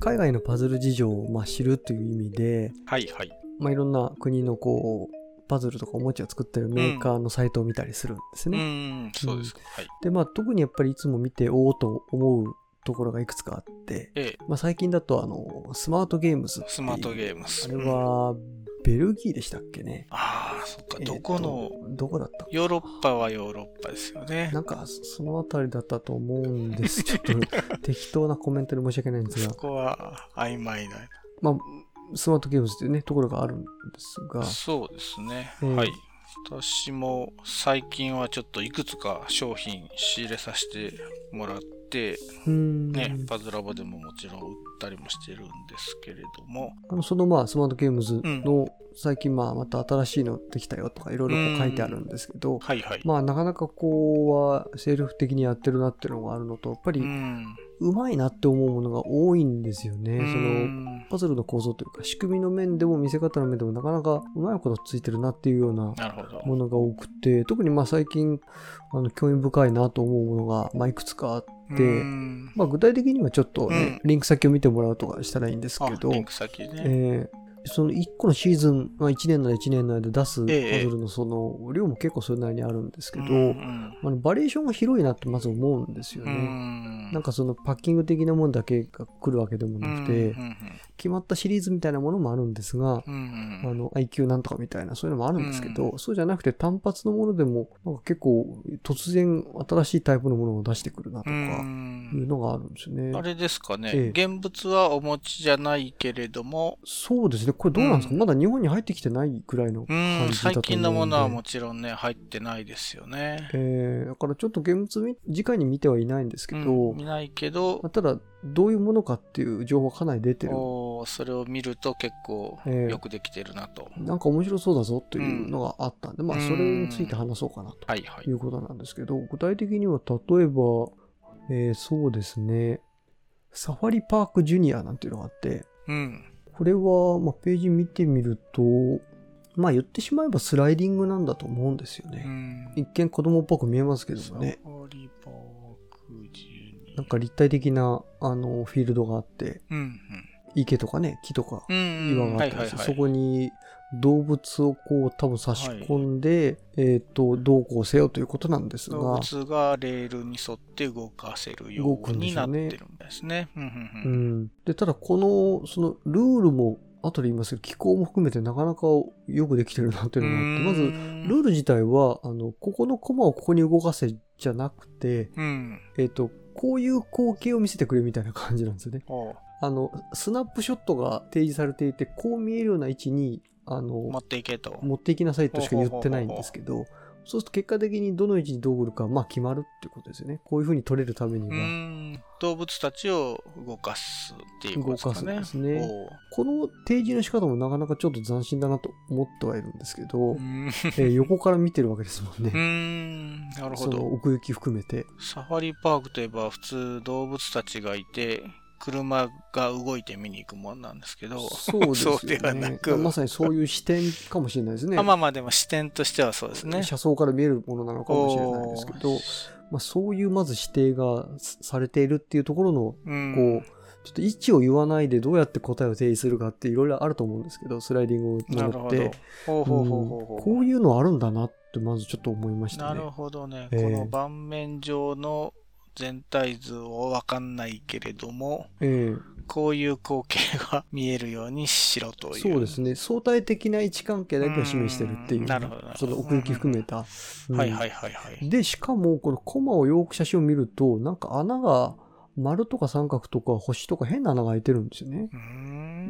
海外のパズル事情をまあ知るという意味で、はいはい。まあ、いろんな国のこう、パズルとかおもちゃを作ってるメーカーのサイトを見たりするんですうね。ん、そうですか。はい。で、まあ特にやっぱりいつも見ておおと思うところがいくつかあって、ええ、まあ最近だとあの、スマートゲームズスマートゲームス。あれうんは、ベルギーでしたっけね。ああ、そっか。どこの、どこだったヨーロッパはヨーロッパですよね。なんか、そのあたりだったと思うんです。ちょっと 適当なコメントで申し訳ないんですが、そこは曖昧な。まあ、スマートゲームズっていうね、ところがあるんですが、そうですね。ええはい。私も最近はちょっといくつか商品仕入れさせてもらって、ね、パズラボでももちろん売ったりもしてるんですけれども、あのそのまあ、スマートゲームズの、最近まあ、また新しいのできたよとか、いろいろ書いてあるんですけど、はいはい。まあ、なかなかこうは、セルフ的にやってるなっていうのがあるのと、やっぱりう、まいなって思うものが多いんですよね。うその、んパズルの構造というか、仕組みの面でも見せ方の面でもなかなかうまいことついてるなっていうような。ものが多くて、特にまあ最近、あの、興味深いなと思うものが、まあいくつかあって、うんまあ具体的にはちょっとね、リンク先を見てもらうとかしたらいいんですあけど、リンク先ね。えーその1個のシーズン、まあ、1年なら1年の間出すパええズルのその量も結構それなりにあるんですけど、うんうバリエーションが広いなってまず思うんですようね。ん。なんかそのパッキング的なものだけが来るわけでもなくて、うん決まったシリーズみたいなものもあるんですが、うんうん。あの IQ なんとかみたいなそういうのもあるんですけど、そうじゃなくて単発のものでもなんか結構突然新しいタイプのものを出してくるなとうかいうんのがあるんですよね。あれですかね、ええ。現物はお持ちじゃないけれども、そうですね。これどうなんですか、うんまだ日本に入ってきてないくらいのう感ん、じだと思うんで。最近のものはもちろんね、入ってないですよね。えー、だからちょっと現物み、直に見てはいないんですけど、うん見ないけどまあ、ただ、どういうものかっていう情報がかなり出てる。おーそれを見ると結構ええよくできてるなと。なんか面白そうだぞというのがあったんで、まあ、うんそれについて話そうかなとはいはい。いうことなんですけど、具体的には例えば、えーそうですね、サファリパークジュニアなんていうのがあって、うん。これは、まあ、ページ見てみると、まあ言ってしまえばスライディングなんだと思うんですようね。ん。一見子供っぽく見えますけどもね。なんか立体的な、あの、フィールドがあって、うん池とかね、木とかうん。うん。岩があはいって。そこに動物をこう多分差し込んで、えっ、と、どうこうせよということなんです動が、物がレールに沿って動かせるようんになってるんですね。うんうん。で、ただこの、そのルールも、後で言いますけど、気候も含めてなかなかよくできてるなっていうのがあって、まず、ルール自体は、あの、ここのコマをここに動かせじゃなくて、うん。えっ、と、こういう光景を見せてくれみたいな感じなんですよね。あの、スナップショットが提示されていて、こう見えるような位置に、あの、持っていけと。持っていきなさいとしか言ってないんですけど、そうすると結果的にどの位置にどう来るか、まあ決まるっていうことですよね。こういう風に取れるためにうは。ん。動物たちを動かすっていうことですかね。動かすんですねこの提示の仕方もなかなかちょっと斬新だなと思ってはいるんですけど、うん。えー横から見てるわけですもんうね。ん。なるほそのど。奥行き含めて。サファリパークといえば普通動物たちがいて、車が動いて見に行くもんなんですけど、そうですよね。そうではなくまさにそういう視点かもしれないですね。あまあまあでも視点としてはそうですね。車窓から見えるものなのかもしれないですけど、まあ、そういうまず指定がされているっていうところのうん、こう、ちょっと位置を言わないでどうやって答えを提示するかっていろいろあると思うんですけど、スライディングなるほどのって。。こういうのあるんだなってまずちょっと思いましたね。なるほどね。ええこの盤面上の全体図をわかんないけれども、えこういう光景が見えるようにしろとえいう。そうですね。相対的な位置関係だけを示してるっていう。うんなるほどその奥行き含めた。うんはいはいはいはい。で、しかも、このコマをよく写真を見ると、なんか穴が丸とか三角とか星とか変な穴が開いてるんですよね。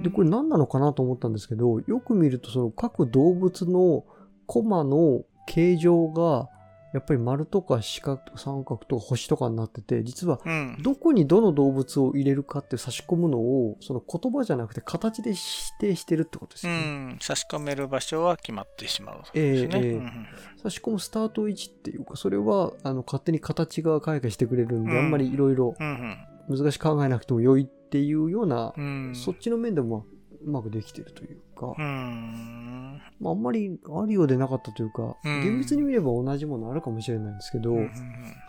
で、これ何なのかなと思ったんですけど、よく見るとその各動物のコマの形状が、やっぱり丸とか四角とか三角とか星とかになってて、実はうん。どこにどの動物を入れるかって差し込むのを、その言葉じゃなくて形で指定してるってことですね。ん。差し込める場所は決まってしまう。ね。ええうん差し込むスタート位置っていうか、それはあの勝手に形が開花してくれるんで、うんあんまりいろいろうん難しく考えなくても良いっていうような、うん。そっちの面でもまあうまくできてるというか、うん。まあ、あんまりあるようでなかったというか、うん厳密に見れば同じものあるかもしれないんですけど、うんうん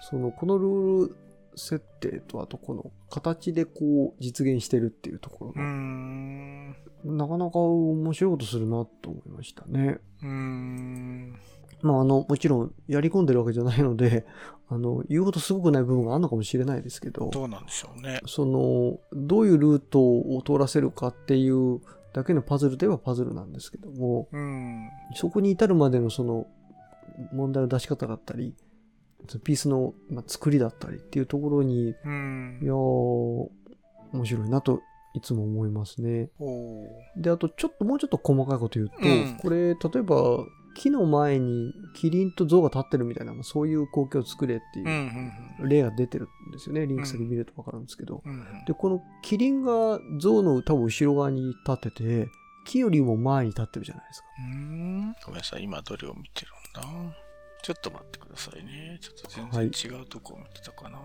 そのこのルール設定と、あとこの形でこう実現してるっていうところが、ん。なかなか面白いことするなと思いましたね。うーん。まああの、もちろんやり込んでるわけじゃないので、あの、言うほどすごくない部分があるのかもしれないですけど、どうなんでしょうね。その、どういうルートを通らせるかっていうだけのパズルではパズルなんですけども、うん。そこに至るまでのその問題の出し方だったり、ピースのまあ作りだったりっていうところに、いうん。やー、面白いなといつも思いますね。で、あとちょっともうちょっと細かいこと言うと、うんこれ、例えば、木の前にキリンと象が立ってるみたいな、まあそういう光景を作れっていんう例が出てるんですよね。リンク先見るとわかるんですけど。うん。うん。で、このキリンが象の多分後ろ側に立ってて、木よりも前に立ってるじゃないですか。うーんごめんなさい、今どれを見てるんだ？ちょっと待ってくださいね。ちょっと全然違うとこを見てたかな。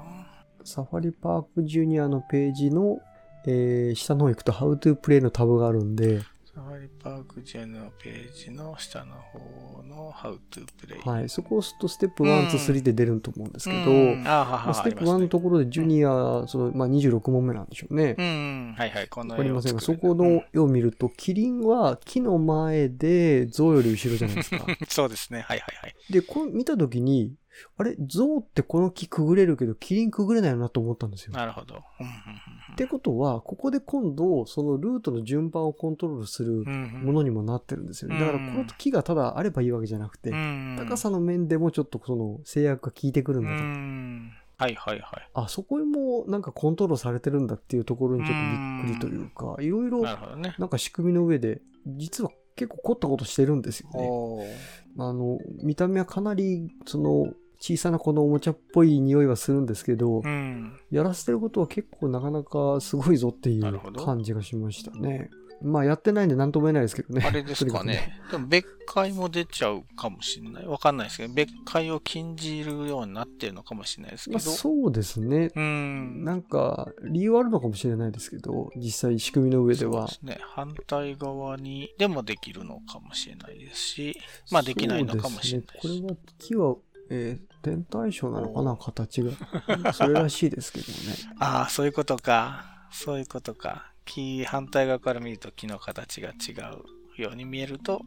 サファリパークジュニアのページの、えー下の方行くと How to Play のタブがあるんで、サファリパークジェのページの下の方の How to Play。はい、そこを押すとステップ1、2、3で出ると思うんですけど、うんあははまあステップ1ありますねのところでジュニア、そのまあ、26問目なんでしょうね。うん、はいはい、このわかりませんが、そこの絵を見ると、キリンは木の前で象より後ろじゃないですか。う んそうですね、はいはいはい。で、これ見たときに、あれ、象ってこの木くぐれるけど、キリンくぐれないよなと思ったんですよ。なるほど。ってことは、ここで今度、そのルートの順番をコントロールするものにもなってるんですよね。だから、この木がただあればいいわけじゃなくて、うん高さの面でもちょっとその制約が効いてくるんうだと。んはいはいはい。あ、そこもなんかコントロールされてるんだっていうところにちょっとびっくりというか、いろいろなんか仕組みの上で、実は結構凝ったことしてるんですよね。あの、見た目はかなり、その、小さなこのおもちゃっぽい匂いはするんですけど、うん。やらせてることは結構なかなかすごいぞっていう感じがしましたね。まあやってないんで何とも言えないですけどね。あれですかね。でも別海も出ちゃうかもしれない。わかんないですけど、別海を禁じるようになってるのかもしれないです。けど。まあそうですね。うん。なんか理由はあるのかもしれないですけど、実際仕組みの上では。そうですね。反対側にでもできるのかもしれないですし、まあできないのかもしれないし。そうですね。これは木は、えー天体ショーなのかな形が。それらしいですけどね。ああ、そういうことか。そういうことか。木、反対側から見ると木の形が違うように見えると。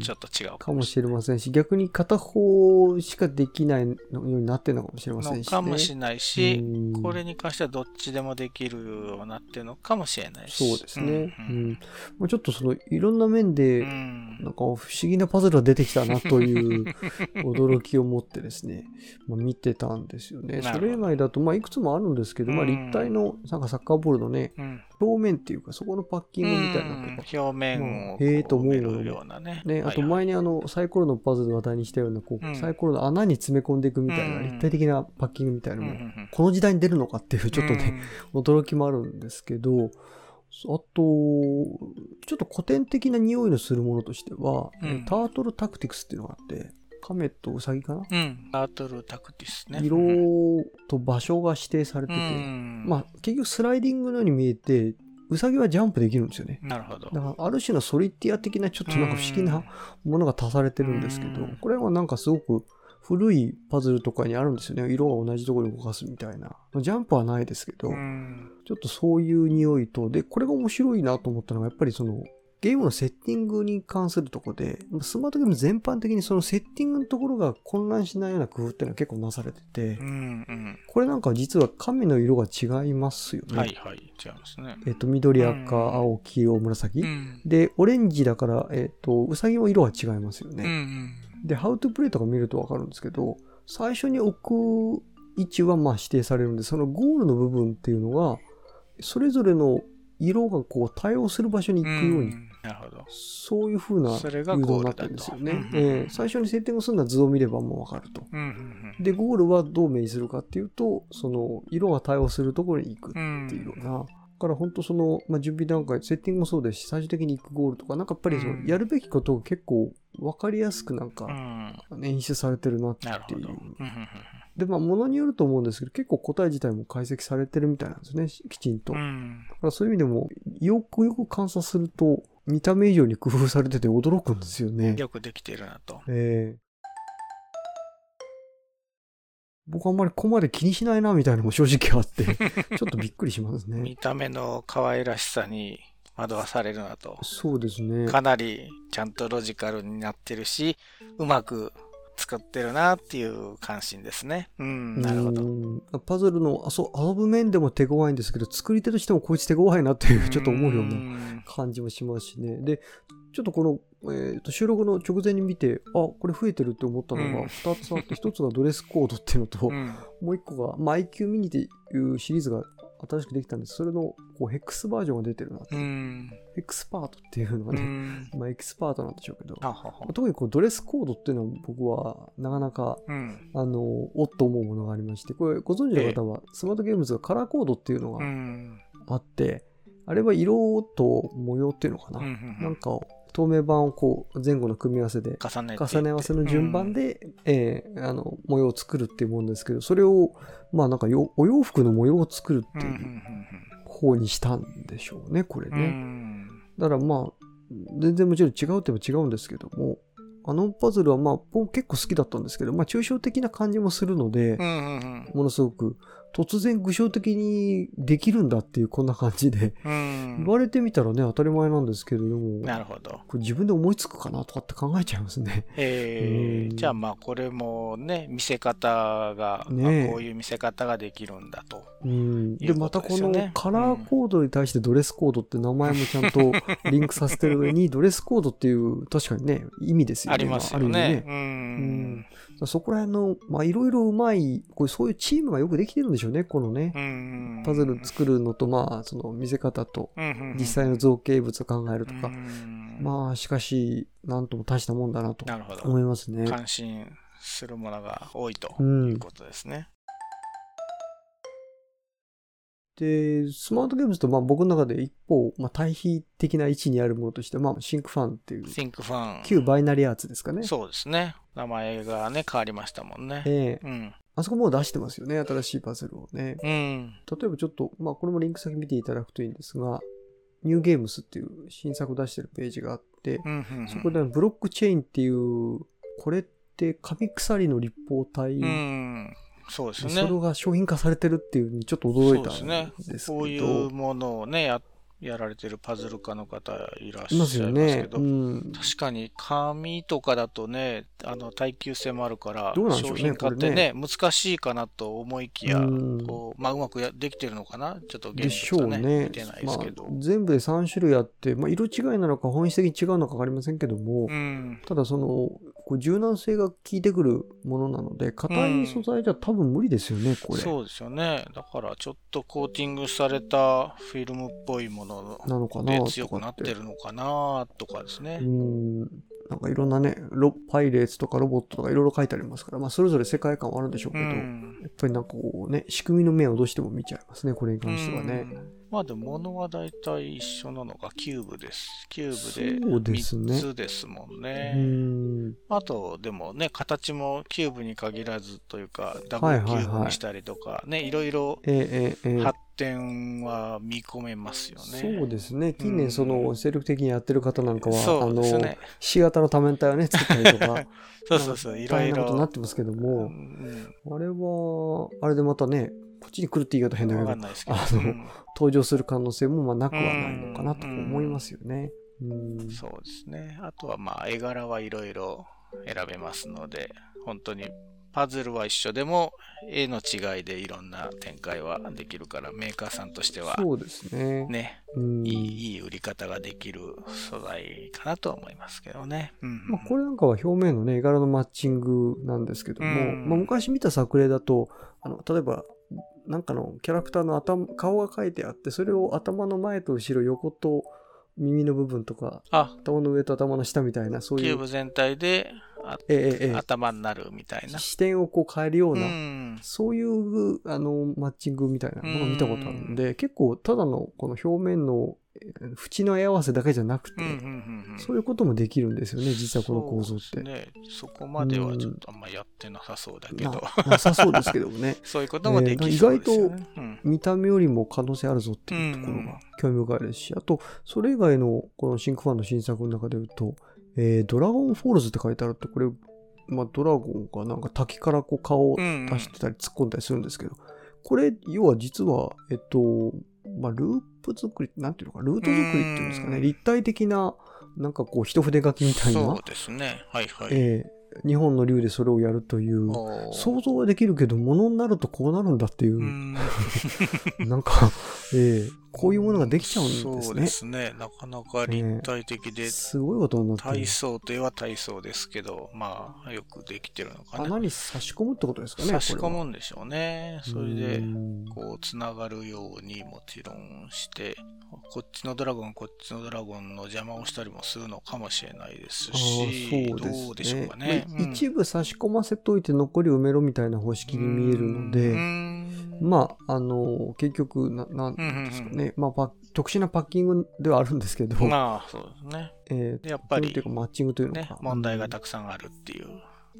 ちょっと違うかもしれませんし、逆に片方しかできないようになってるのかもしれませんし、ね。のかもしれないし、うんこれに関してはどっちでもできるようになってるのかもしれないし。そうですね。ううんん。まあちょっとその、いろんな面で、うんなんか不思議なパズルが出てきたなという驚きを持ってですね、まあ、見てたんですよね。それ以外だと、まあ、いくつもあるんですけど、まあ、うん立体のなんかサッカーボールのね、うん表面っていうか、そこのパッキングみたいな表面をまあへえと思うこう埋めるようなね。ね、あと前にあの、サイコロのパズルの話題にしたような、こう、うん。サイコロの穴に詰め込んでいくみたいな、うん。立体的なパッキングみたいなのも、この時代に出るのかっていう、ちょっとね、驚きもあるんですけど、あと、ちょっと古典的な匂いのするものとしては、うん。えタートルタクティクスっていうのがあって、カメとウサギかな、うん。うん。タートルタクティスね。色と場所が指定されてて、うんまあ結局スライディングのように見えて、ウサギはジャンプできるんですよね。なるほど。だからある種のソリティア的なちょっとなんか不思議なものが足されてるんですけどうん、これはなんかすごく古いパズルとかにあるんですよね。色が同じところに動かすみたいな。まあジャンプはないですけど、うんちょっとそういう匂いと、で、これが面白いなと思ったのが、やっぱりその、ゲームのセッティングに関するところで、スマートゲーム全般的にそのセッティングのところが混乱しないような工夫っていうのは結構なされててう、んこれなんか実は紙の色が違いますようん。ね。はいはい。違いますね。えっと、緑、赤、うん青、黄色、紫。うんで、オレンジだから、えっと、うさぎも色が違いますようんうね。ん。で、How to Play とか見るとわかるんですけど、最初に置く位置はまあ指定されるんで、そのゴールの部分っていうのが、それぞれの色がこう対応する場所に行くように、んなるほど。そういう風な誘導になってるんですよね。うんうんうん。えー最初にセッティングするのは図を見ればもうわかると。うんうんうん。で、ゴールはどう目にするかっていうと、その色が対応するところに行くうんっていうような。だから本当その、まあ、準備段階、セッティングもそうですし、最終的に行くゴールとか、なんかやっぱりそのうんやるべきことが結構分かりやすくなんかうん。演出されてるなっていうで、まあ、ものによると思うんですけど、結構答え自体も解析されてるみたいなんですね、きちんと。うだんからそういう意味でも、よくよく観察すると、見た目以上に工夫されてて驚くんですよね。よくできてるなと。えー僕あんまりここまで気にしないなみたいなのも正直あって、ちょっとびっくりしますね。見た目の可愛らしさに惑わされるなと。そうですね。かなりちゃんとロジカルになってるし、うまく作ってるなっていう関心ですね。うん、なるほど。うんパズルの遊遊ぶ面でも手強いんですけど、作り手としてもこいつ手強いなっていう、ちょっと思うようなな。感じもしますしね。で、ちょっとこの、えーと収録の直前に見て、あ、これ増えてるって思ったのうんが2つあって、1つがドレスコードっていうのと、うんもう1個が、まあ、IQ ミニっていうシリーズが新しくできたんです。それのこうヘックスバージョンが出てるなって。うん。エクスパートっていうのはうね、ん。まあエキスパートなんでしょうけど、ははは特にこうドレスコードっていうのは僕はなかなかうん。あの、おっと思うものがありまして、これご存知の方は、スマートゲームズがカラーコードっていうのうがん。あって、あれは色と模様っていうのかな。うんなんかを透明版をこう前後の組み合わせで重ね合わせの順番で、えーあの模様を作るっていうもんですけど、それをまあなんかよお洋服の模様を作るって。いううん方にしたんでしょうね、これね。ん。だからまあ、全然もちろん違うって言えば違うんですけども、あのパズルはまあ僕結構好きだったんですけど、まあ抽象的な感じもするので。ものすごく突然具象的にできるんだっていうこんな感じで、うん言。われてみたらね当たり前なんですけれども、なるほど。これ自分で思いつくかなとかって考えちゃいますね。うんえー、じゃあまあこれもね、見せ方が、ねこういう見せ方ができるんだと。うん、でいうことまたこのカラーコードに対してドレスコードって名前もちゃんと リンクさせてる上にドレスコードっていう確かにね意味ですよね。ありますよある意味ね。ううんん。そこら辺のまあいろいろうまいこうそういうチームがよくできてるんでしょうねこのねうん。パズル作るのとまあその見せ方とうん実際の造形物を考えるとか、うんまあしかしなんとも大したもんだなと。思いますね。関心するものが多いとういんうことですね。で、スマートゲームズとまあ僕の中で一方、まあ、対比的な位置にあるものとして、まあ、シンクファンっていう、Think Fun。旧バイナリーアーツですかね。そうですね。名前がね、変わりましたもんね。ええうん。あそこもう出してますよね、新しいパズルをね。うん。例えばちょっと、まあこれもリンク先見ていただくといいんですが、ニューゲームスっていう新作を出してるページがあって、うんうんそこでブロックチェーンっていう、これって紙鎖の立方体、うん。そうですそね。れが商品化されてるっていうのにちょっと驚いたそうですねんですけど。こういうものをね、ややられてるパズル家の方いらっしゃいいまますけね。ど、うん。確かに紙とかだとね、あの耐久性もあるから、商品化ってこれね難しいかなと思いきや、うんこうまあ、うまくやできてるのかな？ちょっと現でしょう物はねね見てないでますあけど。、全部で3種類あって、まあ、色違いなのか本質的に違うのか分かりませんけども、うん。ただそのこう柔軟性が効いてくるものなので硬い素材じゃ多分無理ですよね、これそうですよね。だからちょっとコーティングされたフィルムっぽいものなのかな強くなってるのかなとかですねう。んなんかいろんなねロパイレーツとかロボットとかいろいろ書いてありますから、まあ、それぞれ世界観はあるんでしょうけうど、やん。っぱりなんかこうね仕組みの面をどうしても見ちゃいますねこれに関してはね、うんまあでも物は大体一緒なのがキューブです。キューブでですね3つですもんうね。んあと、でもね、形もキューブに限らずというか、ダブルキューブにしたりとか、ね、いろいろええええええ発展は見込めますよね。そうですね近うん年その精力的にやってる方なんかは、そうですね。あの C 型の多面体をね作ったりとか そうそうそう、いろい大変なことになろっ。てますけどうも、んあれはあれでまたねこっちに来るって言い方変だけど。あのうん登場する可能性もまあなくはないのかなと思いますよね。うんそうですね。あとはまあ絵柄はいろいろ選べますので、本当にパズルは一緒でも絵の違いでいろんな展開はできるから、メーカーさんとしてはそうですね。ね、うんいいいい売り方ができる素材かなとは思いますけどね。うんまあ、これなんかは表面のね、絵柄のマッチングなんですけども、うんまあ、昔見た作例だと、あの例えば、なんかのキャラクターの頭顔が描いてあって、それを頭の前と後ろ、横と耳の部分とか、あ、頭の上と頭の下みたいな、そういう、キューブ全体であええええ頭になるみたいな。視点をこう変えるよううな、ん。そういうあのマッチングみたいなものを見たことあるんで、結構ただのこの表面のえー縁の絵合わせだけじゃなくて、うんうんうんうんそういうこともできるんですよね、実はこの構造って。ね。そこまではちょっとあんまやってなさそうだけど。ななさそうですけどもね。そういうこともできそうですよね。うん見た目よりも可能性あるぞっていうところが興味深いですし、あと、それ以外のこのシンクファンの新作の中で言うと、えードラゴンフォールズって書いてあるって、これ、まあ、ドラゴンがなんか滝からこう顔をうん出してたり突っ込んだりするんですけど、これ、要は実は、えっと、まあ、ループ作り、なんていうのか、ルート作りっていうんですかね、うん。立体的な、なんかこう、一筆書きみたいな。そう、ですね。はいはい。えー日本の竜でそれをやるという、想像はできるけど、ものになるとこうなるんだっていう。う、ん。なんか、えーこういうものができちゃうんですね。そうですね。なかなか立体的で、すごいことになってる体。操といえば体操ですけど、まあ、よくできてるのかな。穴に差し込むってことですかね。差し込むんでしょうね。それでう、んこう、つながるようにもちろんして、こっちのドラゴン、こっちのドラゴンの邪魔をしたりもするのかもしれないですあし、ーそうですねどうでしょうかね。まあ一部差し込ませといて残り埋めろみたいな方式に見えるので、まあ、あの、結局、な、なんですかね。まあパ、特殊なパッキングではあるんですけど、あ、まあ、そうですね。えーでやっぱりというかマッチングというのか、ね、問題がたくさんあるっていう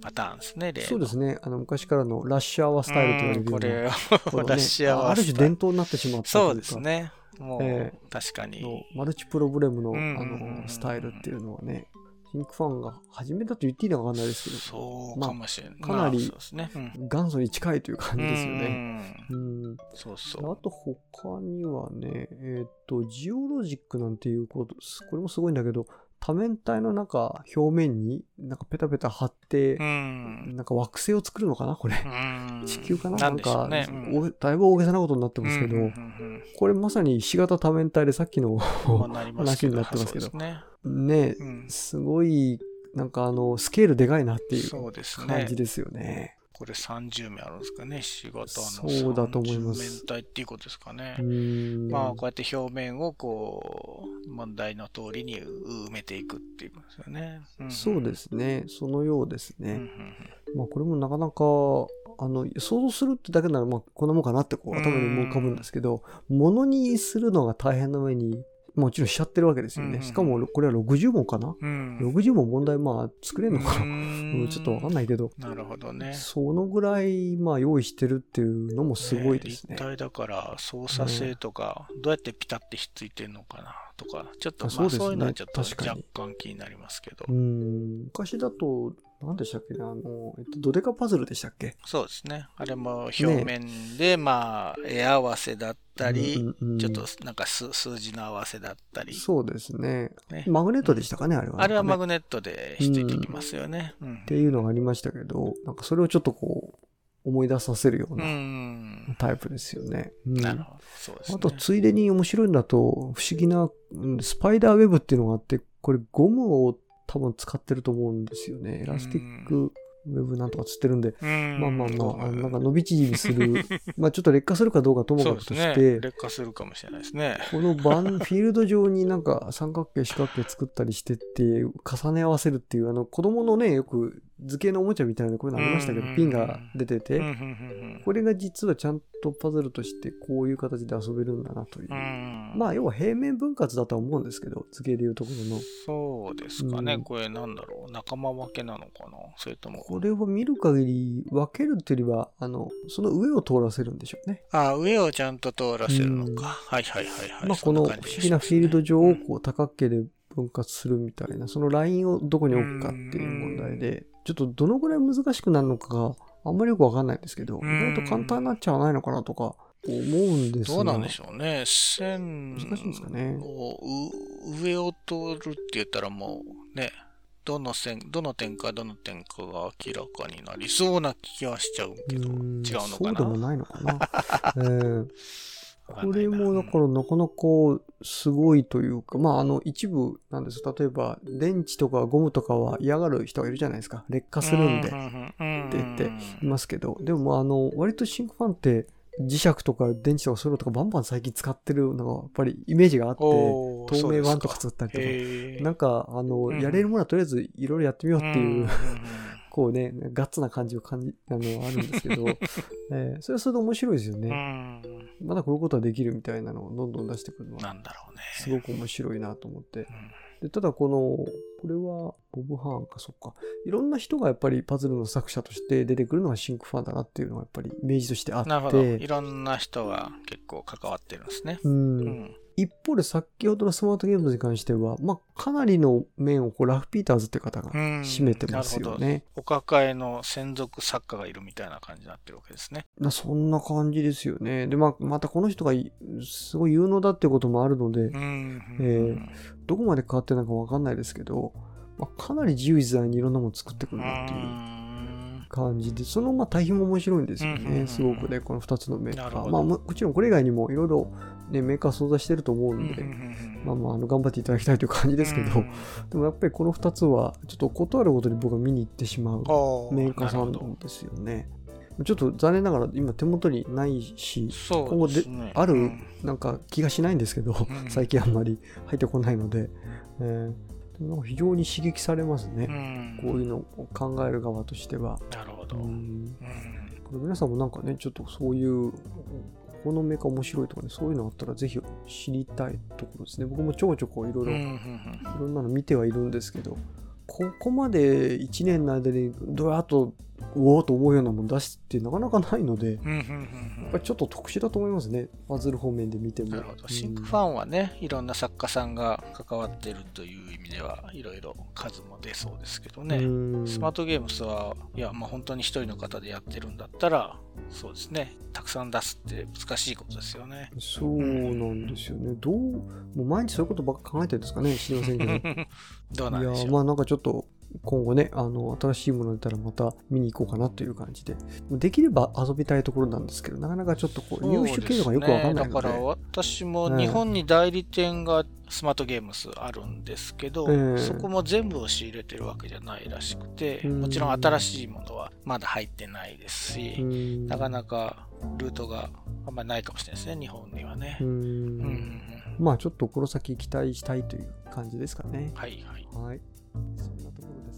パターンですね、そうですね。あの、昔からのラッシュアワースタイルと言われるようこれこのね。ラッシュアワーある種伝統になってしまったそうですね。もう、え確かに。のマルチプロブレムの,、うん。あのスタイルっていうのはね、シンクファンが初めだと言っていいのかわかんないですけど、そうかもしれない。かなりまあそうですね。うん元祖に近いという感じですよね。うんうんそうそう。あと他にはね、えっ、と、ジオロジックなんていうこと、これもすごいんだけど、多面体の中、表面になんかペタペタ貼って、うん。なんか惑星を作るのかなこれ。うん。地球かな？なんかだいぶ大げさなことになってますけど、うんうんうんこれまさにひし形多面体でさっきの 話になってますけど。ね。すごい、なんかあの、スケールでかいなっていう感じですよね。これ30名あるんですかね、仕事のそうだと思います30面体っていうことですかね。まあ、こうやって表面をこう、問題の通りに埋めていくっていうことですよね。んそうで。すね。そのようですね。うんうんまあ、これもなかなか、あの、想像するってだけなら、まあ、こんなもんかなってこう頭に思い浮かぶんですけど、ものにするのが大変な上に、もちろんしちゃってるわけですよね。うんうんしかも、これは60問かな？うん。?60 問問題、まあ、作れるのかな、ううんん、ちょっとわかんないけど、なるほどね。そのぐらい、まあ、用意してるっていうのもすごいですね。立体だから操作性とか、どうやってピタッてひっついてんのかな？とか、ちょっとまああそういうのはちょっと若干気になりますけどう。ん。昔だと、何でしたっけねあの、えっと、ドデカパズルでしたっけ？そうですね。あれも表面で、まあ、絵合わせだったり、うんうんうんちょっとなんか数数字の合わせだったり、そうですね。ねマグネットでしたかね、あれは、あれはマググネットでひっついてきますよね。うんっていうのがありましたけど、なんかそれをちょっとこう、思い出させるようう。なんタイプですよね。うんなるほど。そうですね。あと、ついでに面白いんだと、不思議な、うんスパイダーウェブっていうのがあって、これゴムを多分使ってると思うんですよね。 Elastic Web なんとかつってるんで、うんまあまあまあ、あのなんか伸び縮みする、まあちょっと劣化するかどうかともかくと。して、劣化するかもしれないですね。この盤、フィールド上になんか三角形、四角形作ったりしてって、重ね合わせるっていう、あの子供のね、よく図形のおもちゃみたいなこういうのありましたけどうん、ピンが出てて、これが実はちゃんとパズルとしてこういう形で遊べるんだなという。うんまあ、要は平面分割だとは思うんですけど、図形でいうところの。そうですかね。うんこれなんだろう。仲間分けなのかな？それとも。これを見る限り、分けるっていうよりは、あの、その上を通らせるんでしょうね。あ、上をちゃんと通らせるのうんか。はいはいはいはい。まあ、この不思議なフィールド上をこう多角形で分割するみたいな、そのラインをどこに置くかっていう問題で、ちょっとどのぐらい難しくなるのかがあんまりよくわかんないんですけど、意うん外と簡単になっちゃわないのかなとか思うんですがどうなんでしょうね。線難しいんですかねをう上を通るって言ったらもうね、どの線、どの点かどの点かが明らかになりそうな気はしちゃうけど、違ううんのかそうでもな。ないのかな。えーこれもだからなかなかすごいというか、まああの一部なんです。例えば電池とかゴムとかは嫌がる人がいるじゃないですか。劣化するんで。って言っていますけど、でもまああの割とシンクファンって磁石とか電池とかそういうのとかバンバン最近使ってるのがやっぱりイメージがあって、透明版とか作ったりとか。なんか、あの、うん。やれるものはとりあえずいろいろやってみようっていう、んんんこうね、ガッツな感じを感じ、あの、あるんですけど、えーそれはそれで面白いですようね。んまだこういうことはできるみたいなのをどんどん出してくるのは、なんだろうね。すごく面白いなと思ってう。んでただこの、これはボブ・ハーンか、そっか。いろんな人がやっぱりパズルの作者として出てくるのがシンクファンだなっていうのがやっぱりイメージとしてあって、なるほど。いろんな人が結構関わってるんですね。う、うんん。一方で先ほどのスマートゲームズに関しては、まあ、かなりの面をこうラフ・ピーターズって方がうん占めてますよね。お抱えの専属作家がいるみたいな感じになってるわけですね。なそんな感じですよね。で、まあ、またこの人がいすごい有能だっていうこともあるので、うん。えどこまで変わってるのかわかんないですけど、まあ、かなり自由自在にいろんなもの作ってくるなっていううん感じで、そのまあ対比も面白いんですようんうんうんね。すごくね、この2つのメーカー。もちろんこれ以外にもいろいろね、メーカー相談してると思ううんんで、うんまあまあ、あの、頑張っていただきたいという感じですけど、うんでもやっぱりこの2つは、ちょっと断るごとに僕は見に行ってしまうメーカーさなんるほどですよね。ちょっと残念ながら今手元にないし、そうで。あるうんなんか気がしないんですけど、ん最近あんまり入ってこないので、えーでもなんか非常に刺激されますね。うんこういうのを考える側としては。なるほど。これ皆さんもなんかね、ちょっとそういう、このメーカー面白いとかね、そういうのあったらぜひ知りたいところですね。僕もちょこちょこいろいろ、いろんなの見てはいるんですけど、ここまで1年の間にどうやっと、うおーと思うようなもの出すってなかなかないので、うんうんうんうんやっぱりちょっと特殊だと思いますね。パズル方面で見ても。なるほど。うんシンクファンはね、いろんな作家さんが関わってるという意味では、いろいろ数も出そうですけどね。うんスマートゲームスは、いや、まあ本当に一人の方でやってるんだったら、そうですね。たくさん出すって難しいことですよね。そうなんですよね。どう、もう毎日そういうことばっか考えてるんですかね、知りませんけど。どうなんでしょう。まあなんかちょっと、今後ね、あの、新しいもの出たらまた見に行こうかなという感じで。できれば遊びたいところなんですけど、なかなかちょっとこう、入手経路がよくわかんないので。だから私もはい日本に代理店がスマートゲームスあるんですけど、ええそこも全部を仕入れてるわけじゃないらしくて、うんもちろん新しいものはまだ入ってないですし、うんなかなかルートがあんまりないかもしれないですね、日本にはねまあちょっとこの先期待したいという感じですかね。はいはい。はい。そんなところで